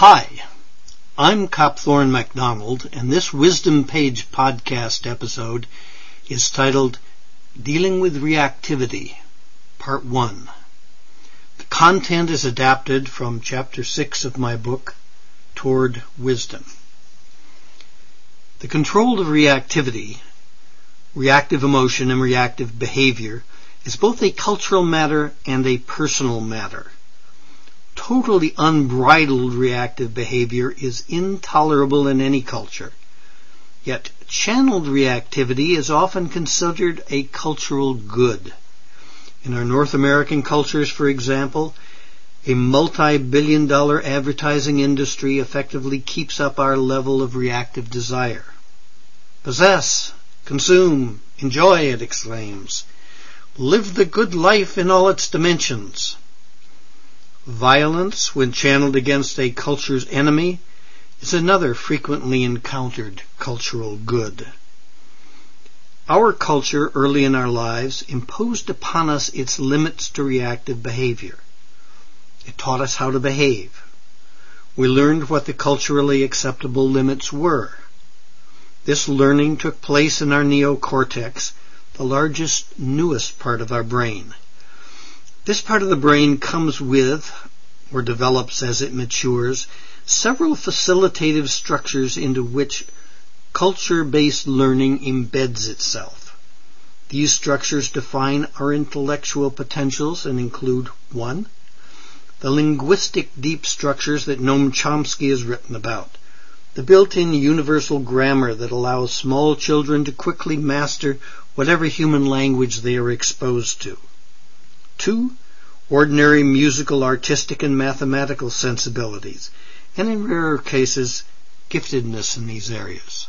Hi, I'm Copthorne Macdonald, and this Wisdom Page podcast episode is titled Dealing with Reactivity, Part 1. The content is adapted from Chapter 6 of my book, Toward Wisdom. The control of reactivity, reactive emotion and reactive behavior is both a cultural matter and a personal matter totally unbridled reactive behavior is intolerable in any culture. Yet channeled reactivity is often considered a cultural good. In our North American cultures, for example, a multi-billion dollar advertising industry effectively keeps up our level of reactive desire. Possess, consume, enjoy, it exclaims. Live the good life in all its dimensions. Violence, when channeled against a culture's enemy, is another frequently encountered cultural good. Our culture early in our lives imposed upon us its limits to reactive behavior. It taught us how to behave. We learned what the culturally acceptable limits were. This learning took place in our neocortex, the largest, newest part of our brain. This part of the brain comes with, or develops as it matures, several facilitative structures into which culture-based learning embeds itself. These structures define our intellectual potentials and include 1. The linguistic deep structures that Noam Chomsky has written about. The built-in universal grammar that allows small children to quickly master whatever human language they are exposed to. 2. Ordinary musical, artistic, and mathematical sensibilities, and in rarer cases, giftedness in these areas.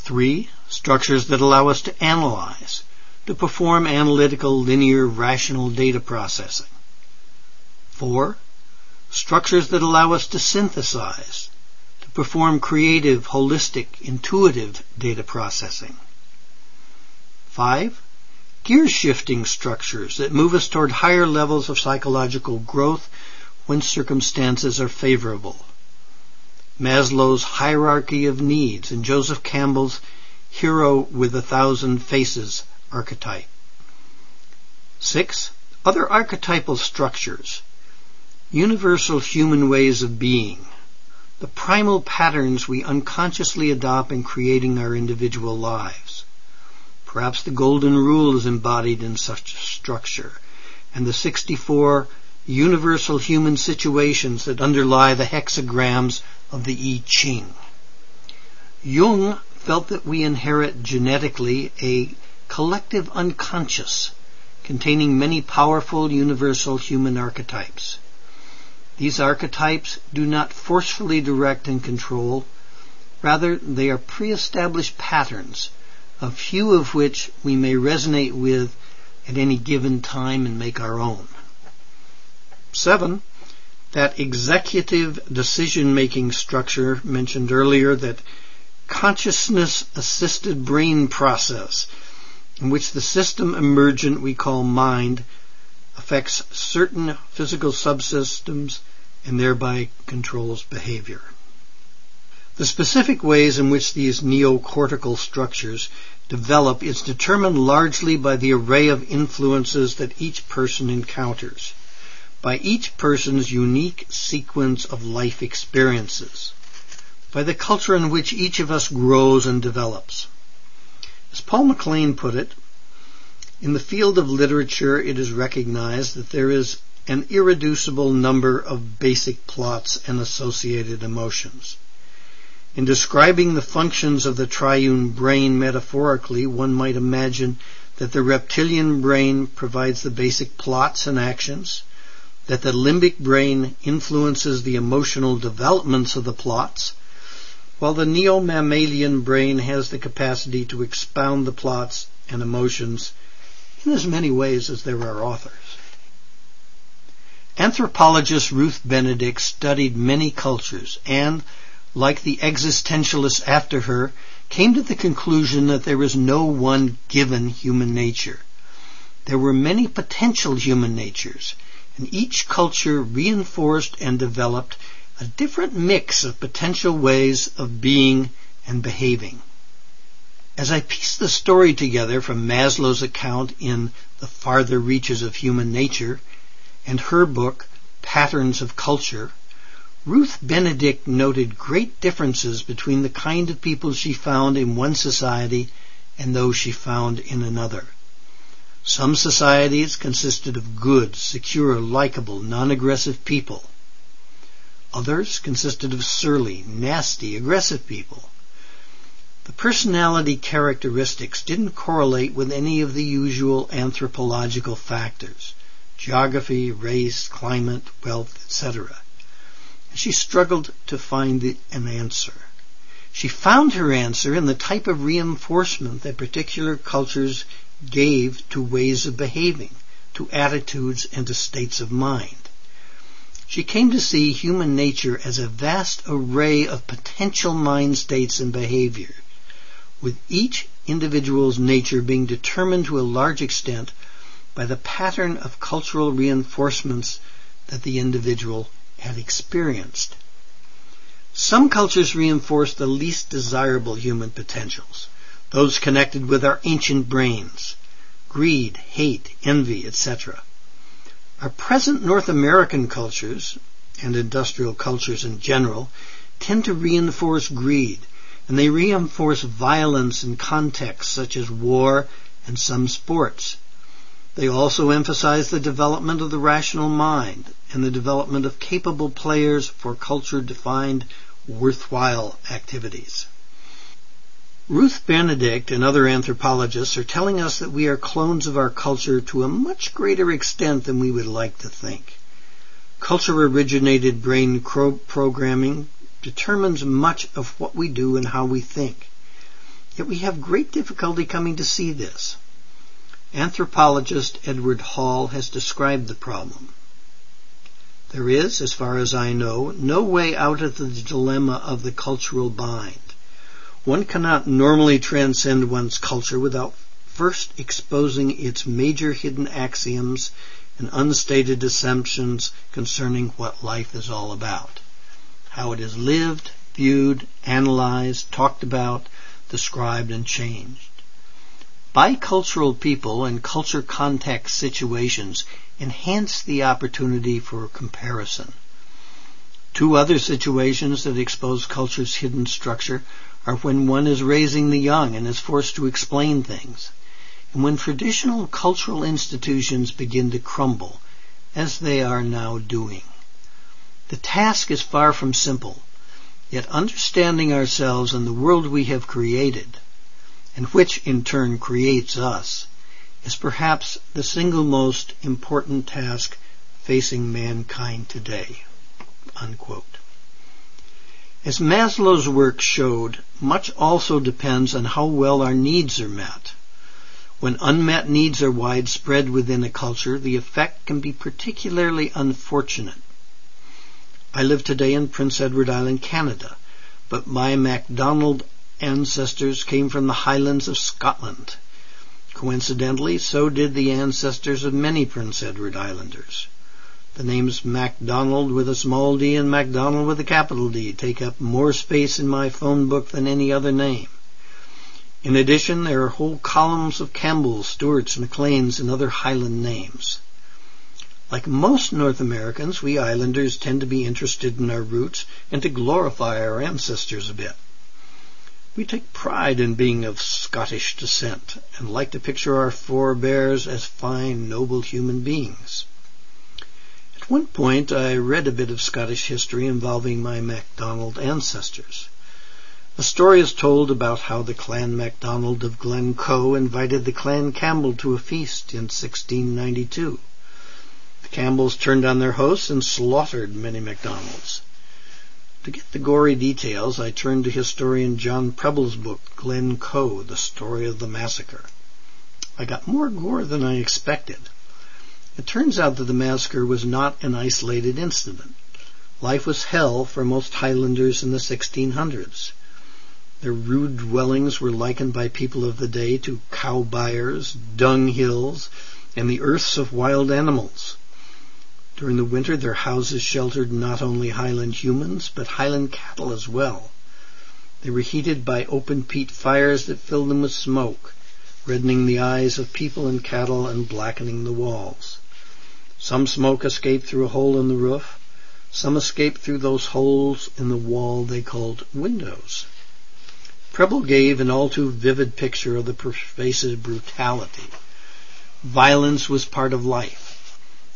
3. Structures that allow us to analyze, to perform analytical, linear, rational data processing. 4. Structures that allow us to synthesize, to perform creative, holistic, intuitive data processing. 5 gear shifting structures that move us toward higher levels of psychological growth when circumstances are favorable. Maslow's hierarchy of needs and Joseph Campbell's hero with a thousand faces archetype. Six, other archetypal structures. Universal human ways of being. The primal patterns we unconsciously adopt in creating our individual lives. Perhaps the Golden Rule is embodied in such a structure, and the 64 universal human situations that underlie the hexagrams of the I Ching. Jung felt that we inherit genetically a collective unconscious containing many powerful universal human archetypes. These archetypes do not forcefully direct and control, rather they are pre-established patterns a few of which we may resonate with at any given time and make our own. Seven, that executive decision-making structure mentioned earlier, that consciousness-assisted brain process in which the system emergent we call mind affects certain physical subsystems and thereby controls behavior. The specific ways in which these neocortical structures develop is determined largely by the array of influences that each person encounters, by each person's unique sequence of life experiences, by the culture in which each of us grows and develops. As Paul MacLean put it, in the field of literature it is recognized that there is an irreducible number of basic plots and associated emotions. In describing the functions of the triune brain metaphorically, one might imagine that the reptilian brain provides the basic plots and actions, that the limbic brain influences the emotional developments of the plots, while the neo-mammalian brain has the capacity to expound the plots and emotions in as many ways as there are authors. Anthropologist Ruth Benedict studied many cultures and, like the existentialists after her, came to the conclusion that there is no one given human nature. There were many potential human natures, and each culture reinforced and developed a different mix of potential ways of being and behaving. As I piece the story together from Maslow's account in The Farther Reaches of Human Nature and her book Patterns of Culture, Ruth Benedict noted great differences between the kind of people she found in one society and those she found in another. Some societies consisted of good, secure, likable, non-aggressive people. Others consisted of surly, nasty, aggressive people. The personality characteristics didn't correlate with any of the usual anthropological factors geography, race, climate, wealth, etc. She struggled to find an answer. She found her answer in the type of reinforcement that particular cultures gave to ways of behaving, to attitudes, and to states of mind. She came to see human nature as a vast array of potential mind states and behavior, with each individual's nature being determined to a large extent by the pattern of cultural reinforcements that the individual had experienced. Some cultures reinforce the least desirable human potentials, those connected with our ancient brains, greed, hate, envy, etc. Our present North American cultures, and industrial cultures in general, tend to reinforce greed, and they reinforce violence in contexts such as war and some sports. They also emphasize the development of the rational mind and the development of capable players for culture-defined worthwhile activities. Ruth Benedict and other anthropologists are telling us that we are clones of our culture to a much greater extent than we would like to think. Culture originated brain programming determines much of what we do and how we think. Yet we have great difficulty coming to see this. Anthropologist Edward Hall has described the problem. There is, as far as I know, no way out of the dilemma of the cultural bind. One cannot normally transcend one's culture without first exposing its major hidden axioms and unstated assumptions concerning what life is all about. How it is lived, viewed, analyzed, talked about, described, and changed. Bicultural people and culture context situations enhance the opportunity for comparison. Two other situations that expose culture's hidden structure are when one is raising the young and is forced to explain things, and when traditional cultural institutions begin to crumble, as they are now doing. The task is far from simple, yet understanding ourselves and the world we have created, and which in turn creates us, is perhaps the single most important task facing mankind today. Unquote. As Maslow's work showed, much also depends on how well our needs are met. When unmet needs are widespread within a culture, the effect can be particularly unfortunate. I live today in Prince Edward Island, Canada, but my MacDonald ancestors came from the highlands of Scotland. Coincidentally, so did the ancestors of many Prince Edward Islanders. The names Macdonald with a small d and MacDonald with a capital D take up more space in my phone book than any other name. In addition, there are whole columns of Campbells, Stewarts, MacLeans, and other Highland names. Like most North Americans, we Islanders tend to be interested in our roots and to glorify our ancestors a bit. We take pride in being of Scottish descent and like to picture our forebears as fine, noble human beings. At one point, I read a bit of Scottish history involving my MacDonald ancestors. A story is told about how the Clan MacDonald of Glencoe invited the Clan Campbell to a feast in 1692. The Campbells turned on their hosts and slaughtered many MacDonalds. To get the gory details, I turned to historian John Prebble's book, Glencoe, The Story of the Massacre. I got more gore than I expected. It turns out that the massacre was not an isolated incident. Life was hell for most Highlanders in the 1600s. Their rude dwellings were likened by people of the day to cow byres, dung hills, and the earths of wild animals. During the winter, their houses sheltered not only highland humans, but highland cattle as well. They were heated by open peat fires that filled them with smoke, reddening the eyes of people and cattle and blackening the walls. Some smoke escaped through a hole in the roof. Some escaped through those holes in the wall they called windows. Prebble gave an all too vivid picture of the pervasive brutality. Violence was part of life.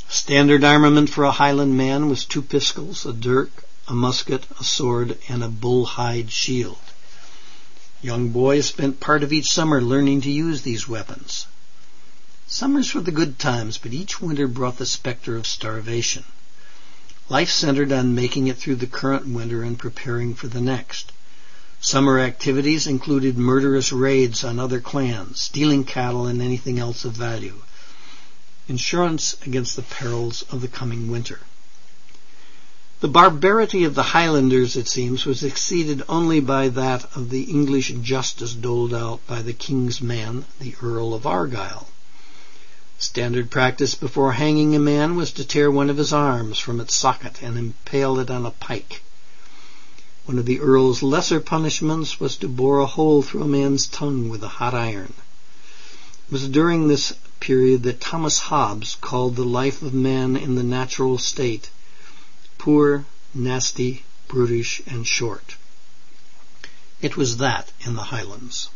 Standard armament for a Highland man was two pistols, a dirk, a musket, a sword, and a bull hide shield. Young boys spent part of each summer learning to use these weapons. Summers were the good times, but each winter brought the specter of starvation. Life centered on making it through the current winter and preparing for the next. Summer activities included murderous raids on other clans, stealing cattle and anything else of value. Insurance against the perils of the coming winter. The barbarity of the Highlanders, it seems, was exceeded only by that of the English justice doled out by the King's man, the Earl of Argyll. Standard practice before hanging a man was to tear one of his arms from its socket and impale it on a pike. One of the Earl's lesser punishments was to bore a hole through a man's tongue with a hot iron. It was during this period that Thomas Hobbes called the life of man in the natural state poor, nasty, brutish, and short. It was that in the Highlands.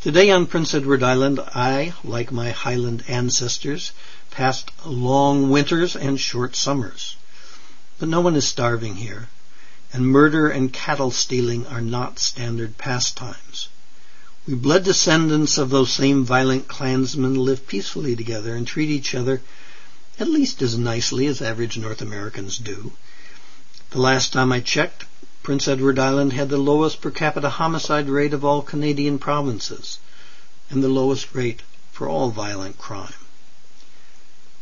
Today on Prince Edward Island, I, like my Highland ancestors, passed long winters and short summers. But no one is starving here, and murder and cattle stealing are not standard pastimes. We blood descendants of those same violent clansmen live peacefully together and treat each other at least as nicely as average North Americans do. The last time I checked, Prince Edward Island had the lowest per capita homicide rate of all Canadian provinces and the lowest rate for all violent crime.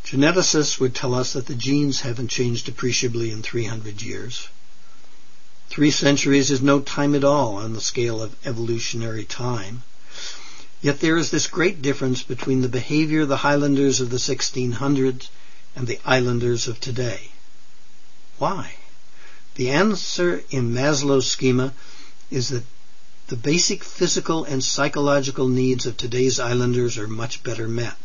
Geneticists would tell us that the genes haven't changed appreciably in 300 years. Three centuries is no time at all on the scale of evolutionary time. Yet there is this great difference between the behavior of the Highlanders of the 1600s and the Islanders of today. Why? The answer in Maslow's schema is that the basic physical and psychological needs of today's islanders are much better met.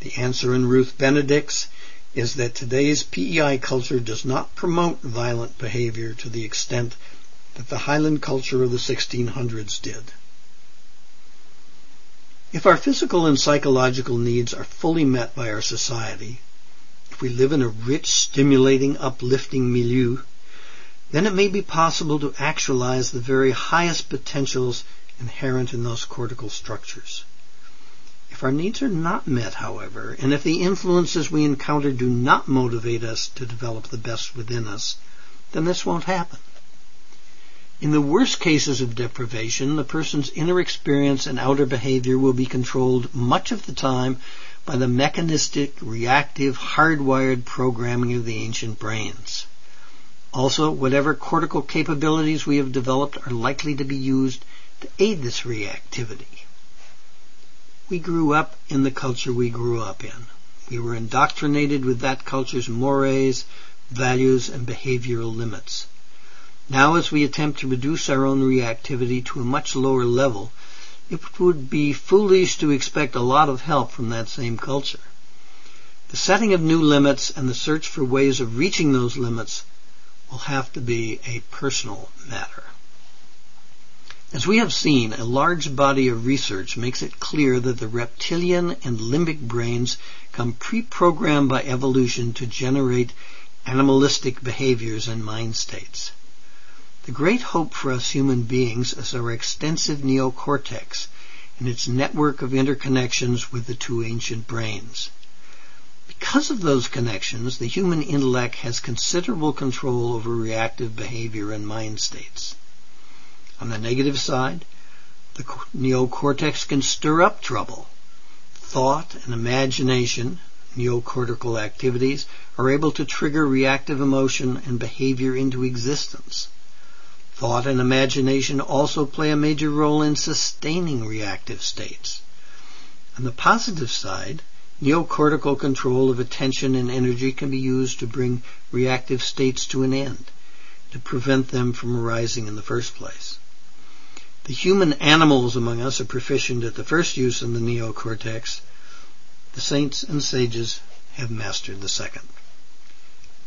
The answer in Ruth Benedict's is that today's PEI culture does not promote violent behavior to the extent that the Highland culture of the 1600s did. If our physical and psychological needs are fully met by our society, if we live in a rich, stimulating, uplifting milieu, then it may be possible to actualize the very highest potentials inherent in those cortical structures. Our needs are not met, however, and if the influences we encounter do not motivate us to develop the best within us, then this won't happen. In the worst cases of deprivation, the person's inner experience and outer behavior will be controlled much of the time by the mechanistic, reactive, hardwired programming of the ancient brains. Also, whatever cortical capabilities we have developed are likely to be used to aid this reactivity. We grew up in the culture we grew up in. We were indoctrinated with that culture's mores, values, and behavioral limits. Now, as we attempt to reduce our own reactivity to a much lower level, it would be foolish to expect a lot of help from that same culture. The setting of new limits and the search for ways of reaching those limits will have to be a personal matter. As we have seen, a large body of research makes it clear that the reptilian and limbic brains come pre-programmed by evolution to generate animalistic behaviors and mind states. The great hope for us human beings is our extensive neocortex and its network of interconnections with the two ancient brains. Because of those connections, the human intellect has considerable control over reactive behavior and mind states. On the negative side, the neocortex can stir up trouble. Thought and imagination, neocortical activities, are able to trigger reactive emotion and behavior into existence. Thought and imagination also play a major role in sustaining reactive states. On the positive side, Neocortical control of attention and energy can be used to bring reactive states to an end, to prevent them from arising in the first place. The human animals among us are proficient at the first use of the neocortex. The saints and sages have mastered the second.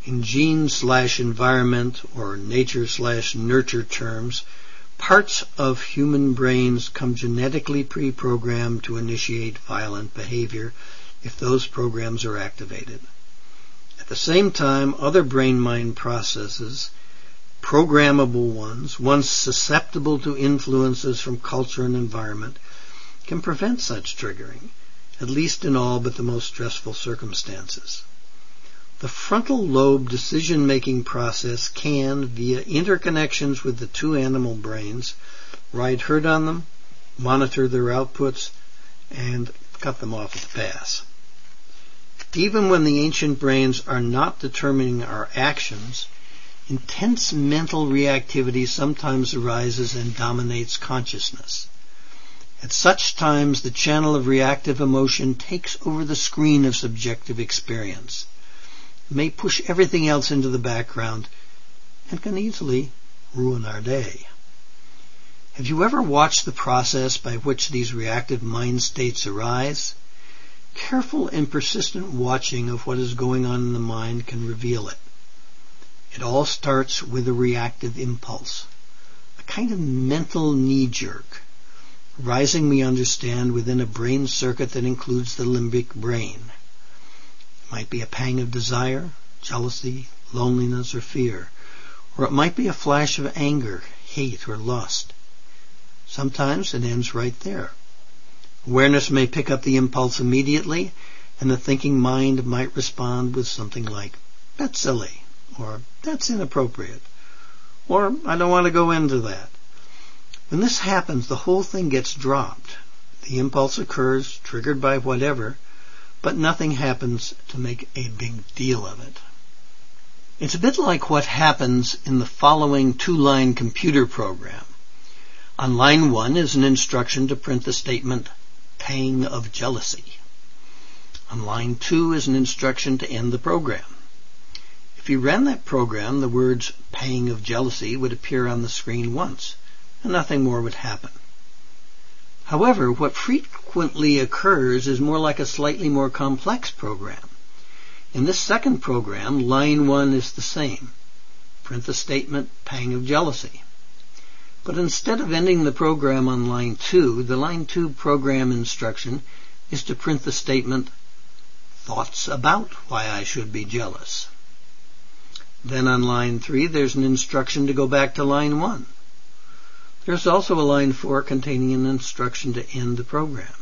In gene slash environment or nature slash nurture terms, parts of human brains come genetically pre-programmed to initiate violent behavior if those programs are activated. At the same time, other brain-mind processes, programmable ones, ones susceptible to influences from culture and environment, can prevent such triggering, at least in all but the most stressful circumstances. The frontal lobe decision-making process can, via interconnections with the two animal brains, ride herd on them, monitor their outputs, and cut them off at the pass. Even when the ancient brains are not determining our actions, intense mental reactivity sometimes arises and dominates consciousness. At such times, the channel of reactive emotion takes over the screen of subjective experience, it may push everything else into the background, and can easily ruin our day. Have you ever watched the process by which these reactive mind states arise? Careful and persistent watching of what is going on in the mind can reveal it. It all starts with a reactive impulse, a kind of mental knee jerk, rising, we understand, within a brain circuit that includes the limbic brain. It might be a pang of desire, jealousy, loneliness, or fear, or it might be a flash of anger, hate, or lust. Sometimes it ends right there. Awareness may pick up the impulse immediately, and the thinking mind might respond with something like, that's silly, or that's inappropriate, or I don't want to go into that. When this happens, the whole thing gets dropped. The impulse occurs, triggered by whatever, but nothing happens to make a big deal of it. It's a bit like what happens in the following two-line computer program. On line one is an instruction to print the statement pang of jealousy. On line 2 is an instruction to end the program. If you ran that program, the words pang of jealousy would appear on the screen once, and nothing more would happen. However, what frequently occurs is more like a slightly more complex program. In this second program, line 1 is the same. Print the statement pang of jealousy. But instead of ending the program on line 2, the line 2 program instruction is to print the statement, thoughts about why I should be jealous. Then on line 3, there's an instruction to go back to line 1. There's also a line 4 containing an instruction to end the program.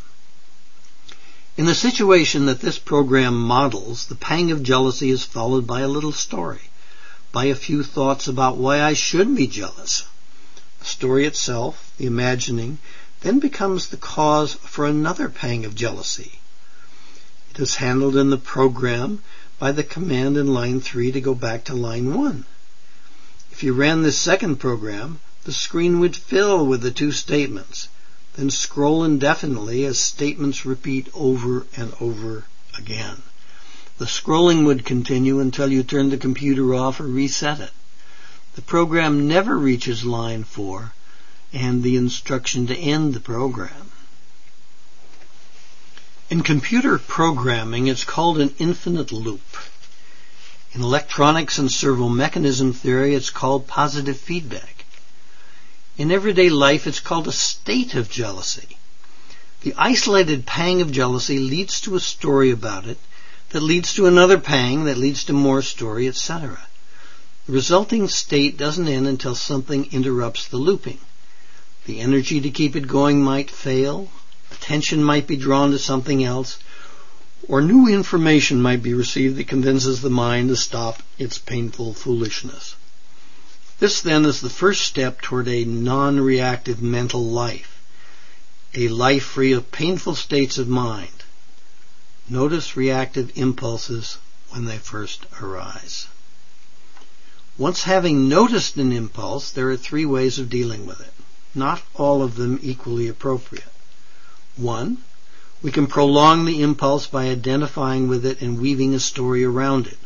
In the situation that this program models, the pang of jealousy is followed by a little story, by a few thoughts about why I should be jealous The story itself, the imagining, then becomes the cause for another pang of jealousy. It is handled in the program by the command in line 3 to go back to line 1. If you ran this second program, the screen would fill with the two statements, then scroll indefinitely as statements repeat over and over again. The scrolling would continue until you turned the computer off or reset it. The program never reaches line 4 and the instruction to end the program. In computer programming, it's called an infinite loop. In electronics and servo mechanism theory, it's called positive feedback. In everyday life, it's called a state of jealousy. The isolated pang of jealousy leads to a story about it that leads to another pang that leads to more story, etc. The resulting state doesn't end until something interrupts the looping. The energy to keep it going might fail, attention might be drawn to something else, or new information might be received that convinces the mind to stop its painful foolishness. This then is the first step toward a non-reactive mental life, a life free of painful states of mind. Notice reactive impulses when they first arise. Once having noticed an impulse, there are three ways of dealing with it, not all of them equally appropriate. One, We can prolong the impulse by identifying with it and weaving a story around it,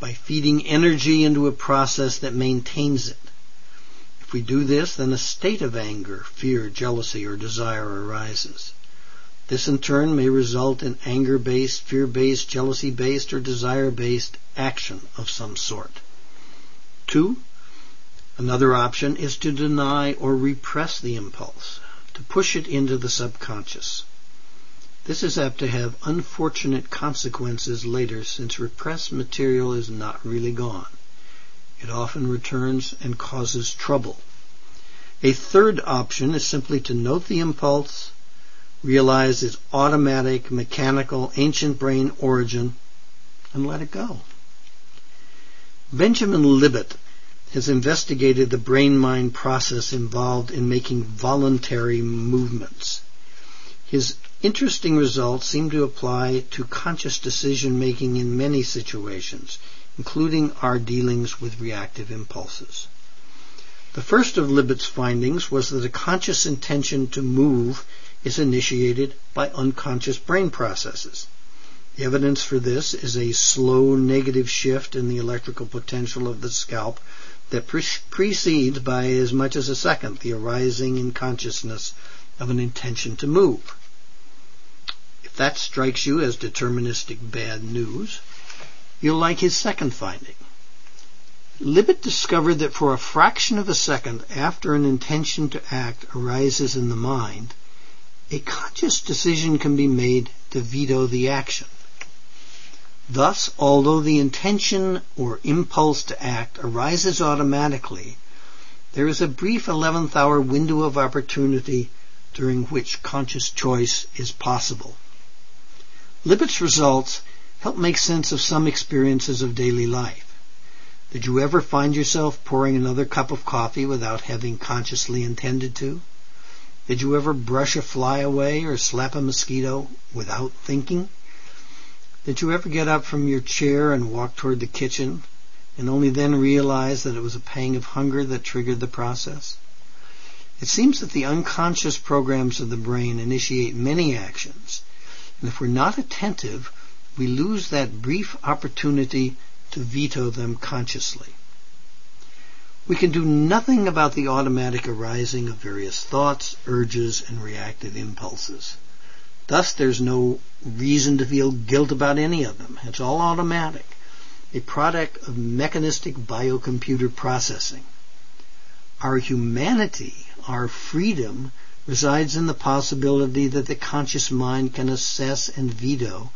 by feeding energy into a process that maintains it. If we do this, then a state of anger, fear, jealousy, or desire arises. This in turn may result in anger-based, fear-based, jealousy-based, or desire-based action of some sort. Two, another option is to deny or repress the impulse, to push it into the subconscious. This is apt to have unfortunate consequences later since repressed material is not really gone. It often returns and causes trouble. A third option is simply to note the impulse, realize its automatic, mechanical, ancient brain origin, and let it go. Benjamin Libet has investigated the brain-mind process involved in making voluntary movements. His interesting results seem to apply to conscious decision making in many situations, including our dealings with reactive impulses. The first of Libet's findings was that a conscious intention to move is initiated by unconscious brain processes. The evidence for this is a slow negative shift in the electrical potential of the scalp that pre- precedes by as much as a second the arising in consciousness of an intention to move. If that strikes you as deterministic bad news, you'll like his second finding. Libet discovered that for a fraction of a second after an intention to act arises in the mind, a conscious decision can be made to veto the action. Thus, although the intention or impulse to act arises automatically, there is a brief 11th hour window of opportunity during which conscious choice is possible. Libet's results help make sense of some experiences of daily life. Did you ever find yourself pouring another cup of coffee without having consciously intended to? Did you ever brush a fly away or slap a mosquito without thinking? Did you ever get up from your chair and walk toward the kitchen and only then realize that it was a pang of hunger that triggered the process? It seems that the unconscious programs of the brain initiate many actions, and if we're not attentive, we lose that brief opportunity to veto them consciously. We can do nothing about the automatic arising of various thoughts, urges, and reactive impulses. Thus, there's no reason to feel guilt about any of them. It's all automatic, a product of mechanistic biocomputer processing. Our humanity, our freedom, resides in the possibility that the conscious mind can assess and veto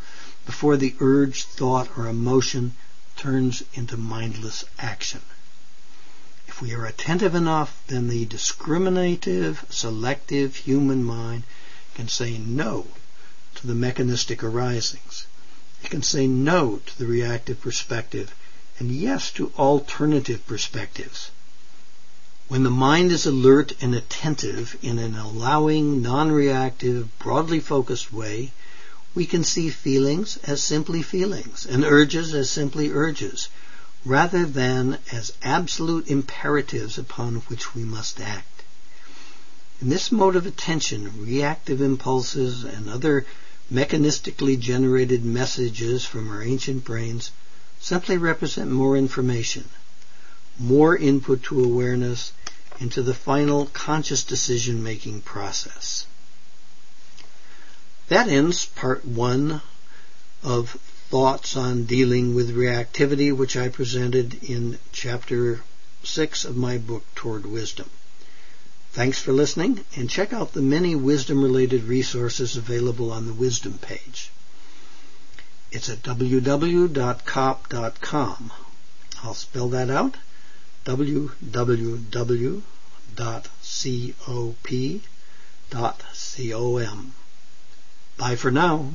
before the urge, thought, or emotion turns into mindless action. If we are attentive enough, then the discriminative, selective human mind can say no to the mechanistic arisings. It can say no to the reactive perspective and yes to alternative perspectives. When the mind is alert and attentive in an allowing, non-reactive, broadly focused way, we can see feelings as simply feelings and urges as simply urges, rather than as absolute imperatives upon which we must act. In this mode of attention, reactive impulses and other mechanistically generated messages from our ancient brains simply represent more information, more input to awareness into the final conscious decision making process. That ends part one of thoughts on dealing with reactivity, which I presented in chapter six of my book, Toward Wisdom. Thanks for listening, and check out the many wisdom related resources available on the Wisdom page. It's at www.cop.com. I'll spell that out www.cop.com. Bye for now.